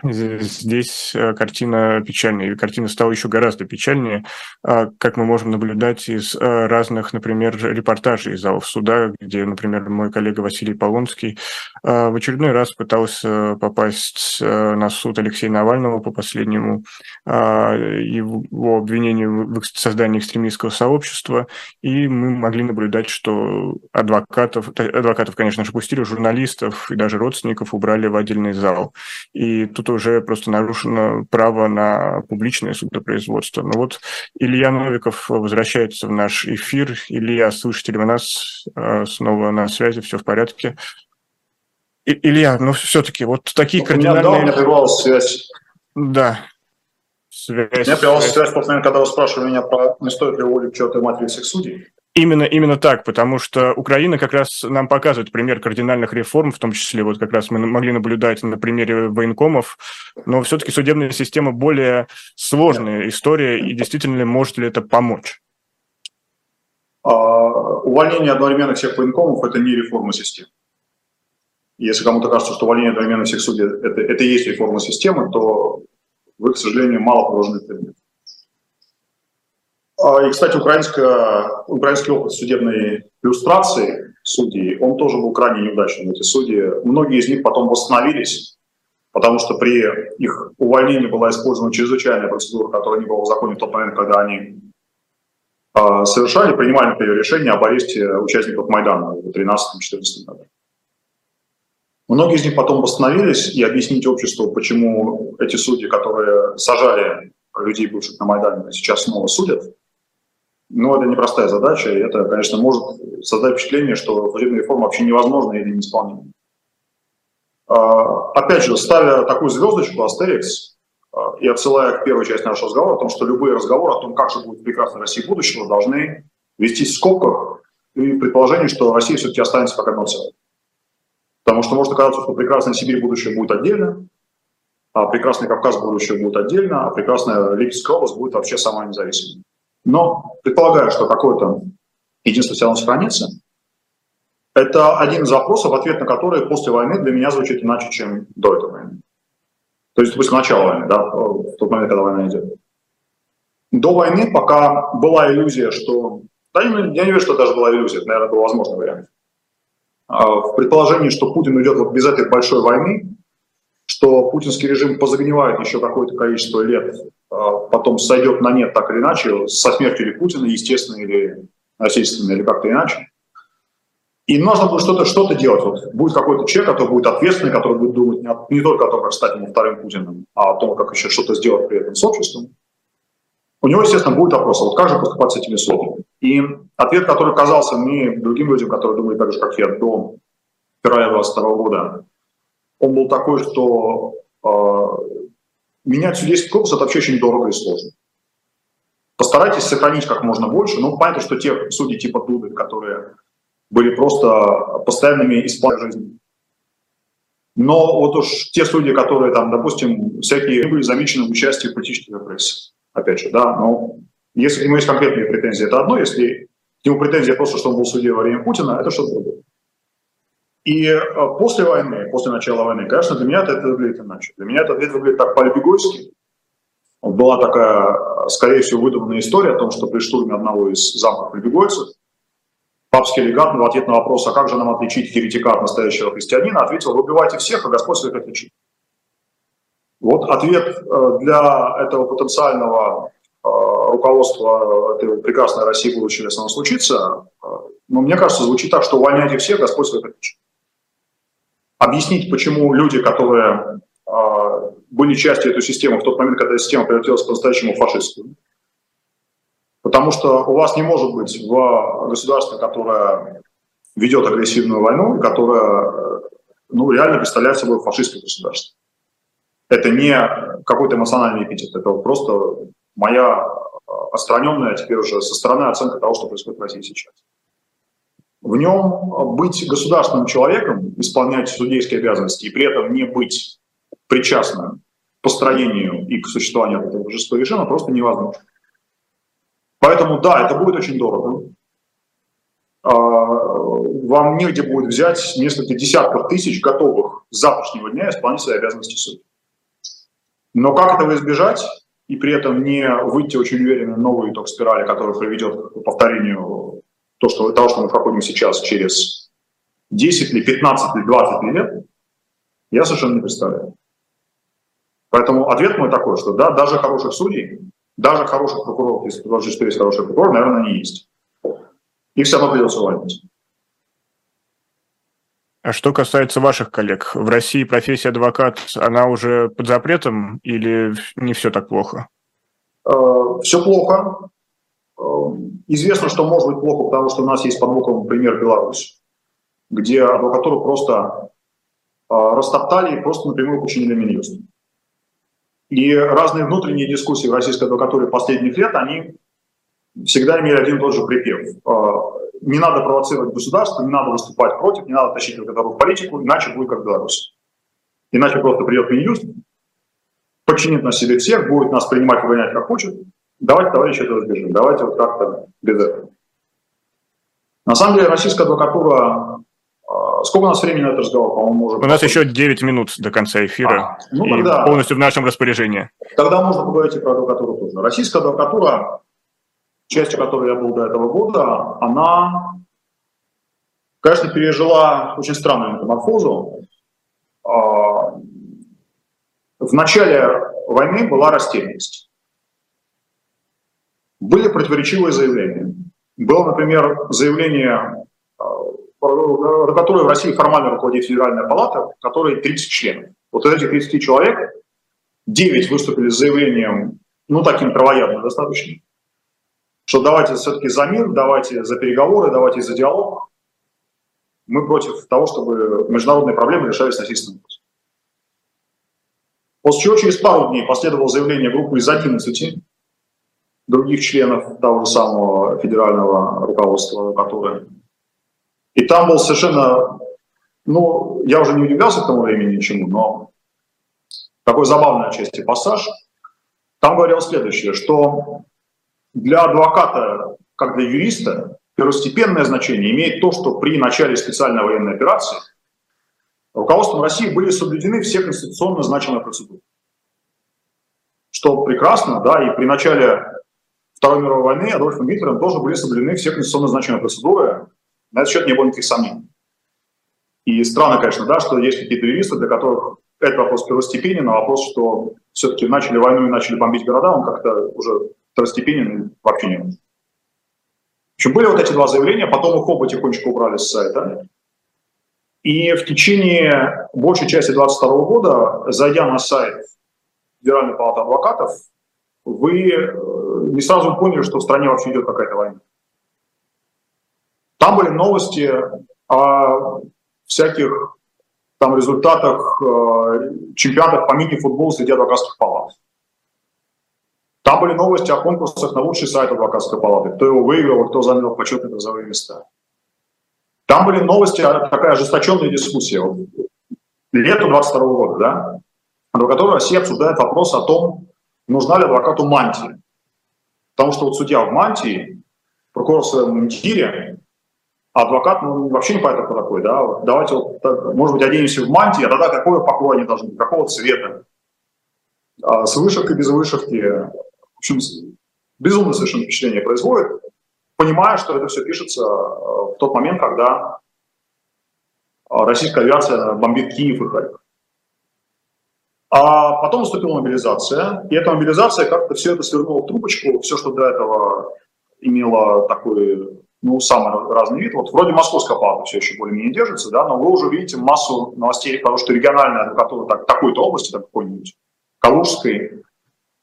Speaker 2: Здесь э, картина печальная, и картина стала еще гораздо печальнее, а, как мы можем наблюдать из э, разных, например, репортажей из залов суда, где, например, мой коллега Василий Полонский а, в очередной раз пытался попасть э, на суд Алексея Навального по последнему а, его обвинению в создании экстремистского сообщества, и мы могли наблюдать, что адвокатов, адвокатов, конечно же, пустили, журналистов и даже родственников убрали в отдельный зал. И тут уже просто нарушено право на публичное судопроизводство. Но вот Илья Новиков возвращается в наш эфир. Илья, слышите ли вы нас? А, снова на связи, все в порядке. И, Илья, ну все-таки вот такие
Speaker 3: у
Speaker 2: кардинальные...
Speaker 3: Меня, да, у меня прервалась связь.
Speaker 2: Да.
Speaker 3: Связь. У меня прервалась связь, после когда вы спрашивали меня про не стоит ли уволить чертой матери всех судей.
Speaker 2: Именно, именно так, потому что Украина как раз нам показывает пример кардинальных реформ, в том числе вот как раз мы могли наблюдать на примере военкомов, но все-таки судебная система более сложная история, и действительно ли может ли это помочь?
Speaker 3: А, увольнение одновременно всех военкомов – это не реформа системы. Если кому-то кажется, что увольнение одновременно всех судей это, это и есть реформа системы, то вы, к сожалению, мало погружены в. А, и, кстати, украинский опыт судебной иллюстрации судей, он тоже был крайне неудачным. Эти судьи, многие из них потом восстановились, потому что при их увольнении была использована чрезвычайная процедура, которая не была в законе в тот момент, когда они э, совершали, принимали, например, решение об аресте участников Майдана в 2013-2014 году. Многие из них потом восстановились и объяснить обществу, почему эти судьи, которые сажали людей, бывших на Майдане, сейчас снова судят, но это непростая задача, и это, конечно, может создать впечатление, что судебная реформа вообще невозможна или неисполнима. А, опять же, ставя такую звездочку Астерикс а, и отсылая к первой части нашего разговора о том, что любые разговоры о том, как же будет прекрасная Россия будущего, должны вестись в скобках и предположение, что Россия все-таки останется как одно целое. Потому что может оказаться, что прекрасная Сибирь будущее будет отдельно, а прекрасный Кавказ будущее будет отдельно, а прекрасная Липецкая область будет вообще сама независимой. Но предполагаю, что какое-то единство все равно сохранится. Это один из вопросов, ответ на который после войны для меня звучит иначе, чем до этой войны. То есть, допустим, начало войны, да, в тот момент, когда война идет. До войны пока была иллюзия, что... Да, я не верю, что даже была иллюзия, это, наверное, был возможный вариант. А, в предположении, что Путин уйдет вот без этой большой войны, что путинский режим позагнивает еще какое-то количество лет, а, потом сойдет на нет так или иначе, со смертью или Путина, естественно, или насильственно, или как-то иначе. И нужно будет что-то что делать. Вот будет какой-то человек, который будет ответственный, который будет думать не, не только о том, как стать ему вторым Путиным, а о том, как еще что-то сделать при этом с обществом. У него, естественно, будет вопрос, а вот как же поступать с этими словами? И ответ, который казался мне другим людям, которые думали так же, как я, до февраля 22 года, он был такой, что э, менять судейский корпус – это вообще очень дорого и сложно. Постарайтесь сохранить как можно больше. Ну, понятно, что те судьи типа Дуды, которые были просто постоянными исполнителями жизни. Но вот уж те судьи, которые там, допустим, всякие были замечены в участии в политических репрессиях, опять же, да, но если к нему есть конкретные претензии, это одно, если к нему претензия просто, что он был судьей во время Путина, это что-то другое. И э, после войны, после начала войны, конечно, для меня это, выглядит иначе. Для меня это выглядит так по-лебегойски. Была такая, скорее всего, выдуманная история о том, что при штурме одного из замков лебегойцев папский легат в ответ на вопрос, а как же нам отличить еретика от настоящего христианина, ответил, вы убивайте всех, а Господь своих отличит. Вот ответ э, для этого потенциального э, руководства этой прекрасной России будущего, если оно случится, но мне кажется, звучит так, что увольняйте всех, Господь своих отличит объяснить, почему люди, которые э, были частью этой системы в тот момент, когда система превратилась по-настоящему фашистскую. Потому что у вас не может быть в государстве, которое ведет агрессивную войну, которое ну, реально представляет собой фашистское государство. Это не какой-то эмоциональный эпитет, это просто моя отстраненная теперь уже со стороны оценка того, что происходит в России сейчас в нем быть государственным человеком, исполнять судейские обязанности и при этом не быть причастным к построению и к существованию этого жесткого режима просто невозможно. Поэтому да, это будет очень дорого. А, вам негде будет взять несколько десятков тысяч готовых с завтрашнего дня исполнить свои обязанности судьи. Но как этого избежать и при этом не выйти очень уверенно в новый ток спирали, который приведет к повторению то, что, того, что мы проходим сейчас через 10 или 15 или 20 лет, я совершенно не представляю. Поэтому ответ мой такой, что да, даже хороших судей, даже хороших прокуроров, если предложить, что есть хороший прокурор, наверное, они есть. Их все равно придется увольнять.
Speaker 2: А что касается ваших коллег, в России профессия адвокат, она уже под запретом или не все так плохо?
Speaker 3: Э, все плохо. Эм, известно, что может быть плохо, потому что у нас есть под боком пример Беларусь, где адвокатуру просто э, растоптали и просто напрямую починили Минюст. И разные внутренние дискуссии в российской адвокатуре последних лет, они всегда имели один и тот же припев. Э, не надо провоцировать государство, не надо выступать против, не надо тащить адвокатуру в политику, иначе будет как Беларусь. Иначе просто придет Минюст, подчинит на себе всех, будет нас принимать и гонять как хочет, Давайте, товарищи, это разбежим. Давайте вот как-то без этого. На самом деле российская адвокатура, а, сколько у нас времени на этот разговор?
Speaker 2: По-моему, уже... У нас еще 9 минут до конца эфира. А, ну, тогда, полностью в нашем распоряжении.
Speaker 3: Тогда можно поговорить и про адвокатуру тоже. Российская адвокатура, частью которой я был до этого года, она, конечно, пережила очень странную метаморфозу. А, в начале войны была растерянность. Были противоречивые заявления. Было, например, заявление, э, которое в России формально руководит Федеральная палата, которой 30 членов. Вот из этих 30 человек 9 выступили с заявлением, ну, таким травоядным достаточно, что давайте все-таки за мир, давайте за переговоры, давайте за диалог. Мы против того, чтобы международные проблемы решались насильственным путем. После чего через пару дней последовало заявление группы из 11 других членов того же самого федерального руководства, которое... И там был совершенно... Ну, я уже не удивлялся к тому времени ничему, но такой забавный отчасти пассаж. Там говорилось следующее, что для адвоката, как для юриста, первостепенное значение имеет то, что при начале специальной военной операции руководством России были соблюдены все конституционно значимые процедуры. Что прекрасно, да, и при начале Второй мировой войны Адольфом Гитлером тоже были соблюдены все конституционно значимые процедуры. На этот счет не было никаких сомнений. И странно, конечно, да, что есть какие-то юристы, для которых этот вопрос первостепенен, а вопрос, что все-таки начали войну и начали бомбить города, он как-то уже второстепенен вообще не нужен. Были вот эти два заявления, потом их оба тихонечко убрали с сайта. И в течение большей части 2022 года, зайдя на сайт Федеральной палаты адвокатов, вы э, не сразу поняли, что в стране вообще идет какая-то война. Там были новости о всяких там результатах э, чемпионатов по мини-футболу среди адвокатских палат. Там были новости о конкурсах на лучший сайт адвокатской палаты, кто его выиграл, кто занял почетные призовые места. Там были новости, такая ожесточенная дискуссия. Вот, лето 22 года, да, в которой Россия обсуждает вопрос о том, нужна ли адвокату мантия. Потому что вот судья в мантии, прокурор в своем мундире, а адвокат ну, вообще не понятно, кто такой. Да? Давайте, вот, так, может быть, оденемся в мантии, а тогда какое покрой они должны быть, какого цвета. А с вышивкой, без вышивки. В общем, безумное совершенно впечатление производит, понимая, что это все пишется э, в тот момент, когда российская авиация бомбит Киев и Харьков. А потом наступила мобилизация, и эта мобилизация как-то все это свернула в трубочку, все, что до этого имело такой, ну, самый разный вид. Вот вроде московская палата все еще более-менее держится, да, но вы уже видите массу новостей, потому что региональная адвокатура так, такой-то области, так какой-нибудь, Калужской,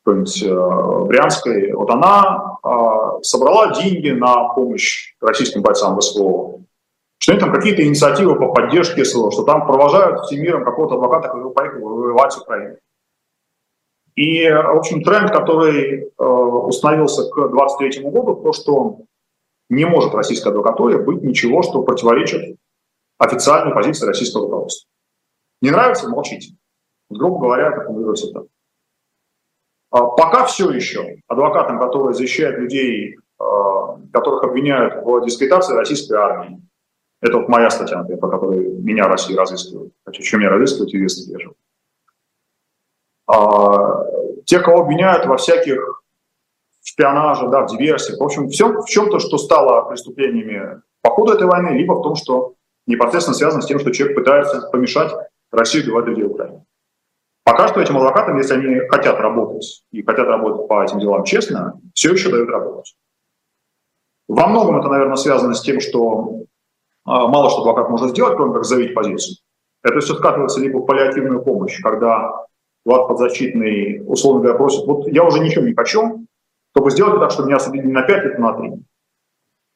Speaker 3: какой-нибудь э, Брянской, вот она э, собрала деньги на помощь российским бойцам СВО что там какие-то инициативы по поддержке СВО, что там провожают всем миром какого-то адвоката, который поехал воевать в Украину. И, в общем, тренд, который э, установился к 2023 году, то, что не может российской адвокатуре быть ничего, что противоречит официальной позиции российского руководства. Не нравится – молчите. Грубо говоря, это формулируется так. А пока все еще адвокатам, которые защищают людей, э, которых обвиняют в дискредитации российской армии, это вот моя статья, например, по которой меня Россия разыскивает. Хотя чем меня известно где же. А, те, кого обвиняют во всяких шпионаже, да, в диверсиях, в общем, всем, в чем-то, что стало преступлениями по ходу этой войны, либо в том, что непосредственно связано с тем, что человек пытается помешать России убивать людей в Украине. Пока что этим адвокатам, если они хотят работать и хотят работать по этим делам честно, все еще дают работать. Во многом это, наверное, связано с тем, что мало что адвокат может сделать, кроме как заявить позицию. Это все скатывается либо в паллиативную помощь, когда вас подзащитный, условно говоря, просит, вот я уже ничего не хочу, чтобы сделать так, чтобы меня осудили на 5 лет, а на 3.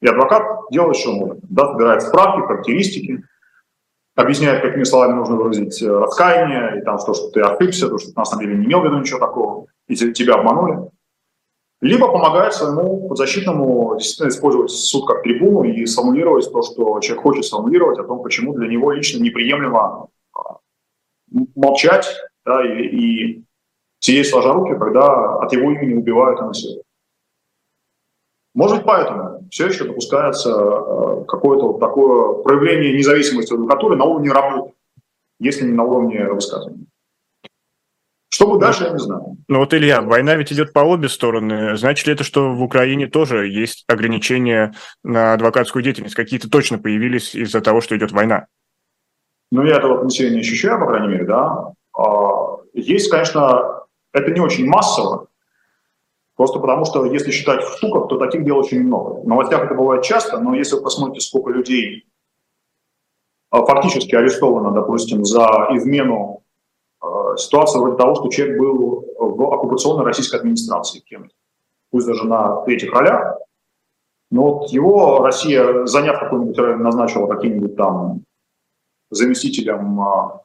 Speaker 3: И адвокат делает, что может. Да, собирает справки, характеристики, объясняет, какими словами нужно выразить э, раскаяние, и там, что, что ты ошибся, то, что ты на самом деле не имел в виду ничего такого, и тебя обманули либо помогает своему подзащитному действительно использовать суд как трибуну и сформулировать то, что человек хочет сформулировать, о том, почему для него лично неприемлемо а, молчать да, и, и сидеть сложа руки, когда от его имени убивают и насилуют. Может быть, поэтому все еще допускается э, какое-то вот такое проявление независимости адвокатуры на уровне работы, если не на уровне высказывания. Что будет дальше, я не знаю.
Speaker 2: Ну вот, Илья, война ведь идет по обе стороны. Значит ли это, что в Украине тоже есть ограничения на адвокатскую деятельность? Какие-то точно появились из-за того, что идет война?
Speaker 3: Ну, я этого ограничения не ощущаю, по крайней мере, да. А, есть, конечно, это не очень массово, просто потому что, если считать в штуках, то таких дел очень много. В новостях это бывает часто, но если вы посмотрите, сколько людей а, фактически арестовано, допустим, за измену ситуация вроде того, что человек был в оккупационной российской администрации кем-то, пусть даже на третьих ролях, но вот его Россия, заняв какой-нибудь назначила каким-нибудь там заместителем а,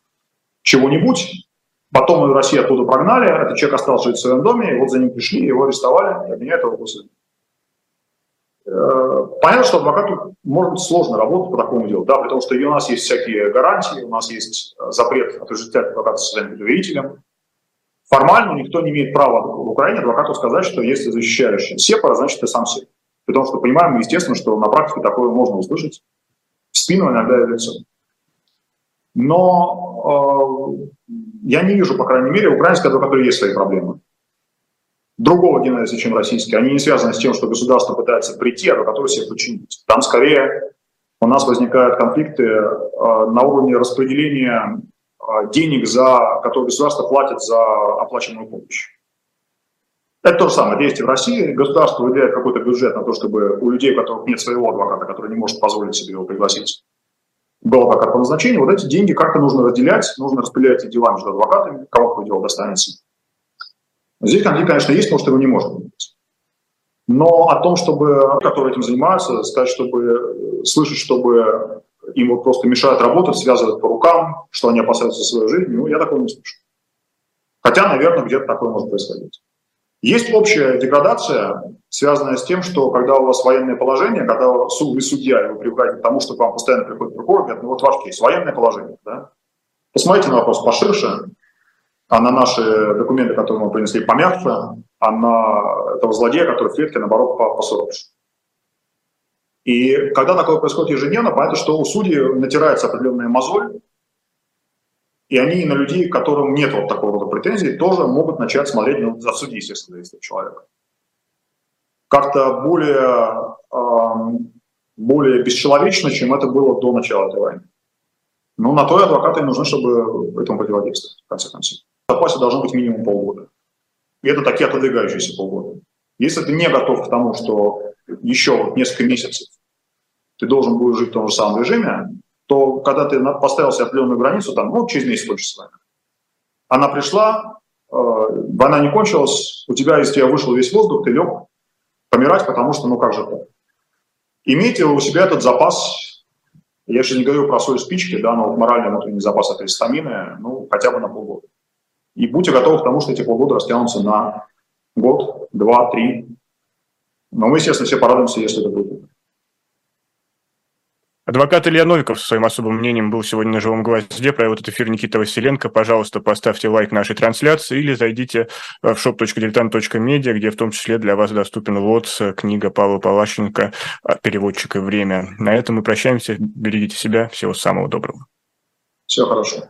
Speaker 3: чего-нибудь, потом Россию оттуда прогнали, этот человек остался жить в своем доме, и вот за ним пришли, его арестовали, и обвиняют его Э, понятно, что адвокату может быть сложно работать по такому делу, да, потому что у нас есть всякие гарантии, у нас есть э, запрет отождествлять адвоката с своим доверителем. Формально никто не имеет права в Украине адвокату сказать, что если защищаешь сепара, значит ты сам сеп. Потому что понимаем, естественно, что на практике такое можно услышать в спину, иногда и в лицо. Но э, я не вижу, по крайней мере, украинской адвокатуры есть свои проблемы другого генезиса, чем российский. Они не связаны с тем, что государство пытается прийти, а до которого себе подчинить. Там скорее у нас возникают конфликты э, на уровне распределения э, денег, за, которые государство платит за оплаченную помощь. Это то же самое действие в России. Государство выделяет какой-то бюджет на то, чтобы у людей, у которых нет своего адвоката, который не может позволить себе его пригласить, был адвокат по назначению, вот эти деньги как-то нужно разделять, нужно распределять эти дела между адвокатами, кому какое дело достанется. Здесь конфликт, конечно, есть, потому что его не может быть. Но о том, чтобы, которые этим занимаются, сказать, чтобы слышать, чтобы им вот просто мешают работать, связывают по рукам, что они опасаются своей жизни, ну, я такого не слышу. Хотя, наверное, где-то такое может происходить. Есть общая деградация, связанная с тем, что когда у вас военное положение, когда вы судья, и вы привыкаете к тому, что к вам постоянно приходит прокурор, говорят, ну вот ваш кейс, военное положение. Да? Посмотрите на вопрос поширше, а на наши документы, которые мы принесли, помягче, а на этого злодея, который в клетке, наоборот, посуровше. И когда такое происходит ежедневно, понятно, что у судей натирается определенная мозоль, и они на людей, которым нет вот такого рода претензий, тоже могут начать смотреть ну, за судьи, естественно, зависит человека. Как-то более, э, более бесчеловечно, чем это было до начала этой войны. Ну, на то и адвокаты нужны, чтобы этому противодействовать, в конце концов запасе должно быть минимум полгода. И это такие отодвигающиеся полгода. Если ты не готов к тому, что еще несколько месяцев ты должен будешь жить в том же самом режиме, то когда ты поставил себе определенную границу, там, ну, через месяц кончится война. Она пришла, э, война не кончилась, у тебя из тебя вышел весь воздух, ты лег помирать, потому что, ну как же так? Имейте у себя этот запас, я сейчас не говорю про соль спички, да, но вот моральный внутренний запас этой стамины, ну, хотя бы на полгода. И будьте готовы к тому, что эти полгода растянутся на год, два, три. Но мы, естественно, все порадуемся, если это будет.
Speaker 2: Адвокат Илья Новиков со своим особым мнением был сегодня на «Живом гвозде». Провел этот эфир Никита Василенко. Пожалуйста, поставьте лайк нашей трансляции или зайдите в shop.diletant.media, где в том числе для вас доступен ЛОЦ, книга Павла Палащенко «Переводчик и время». На этом мы прощаемся. Берегите себя. Всего самого доброго.
Speaker 3: Всего хорошего.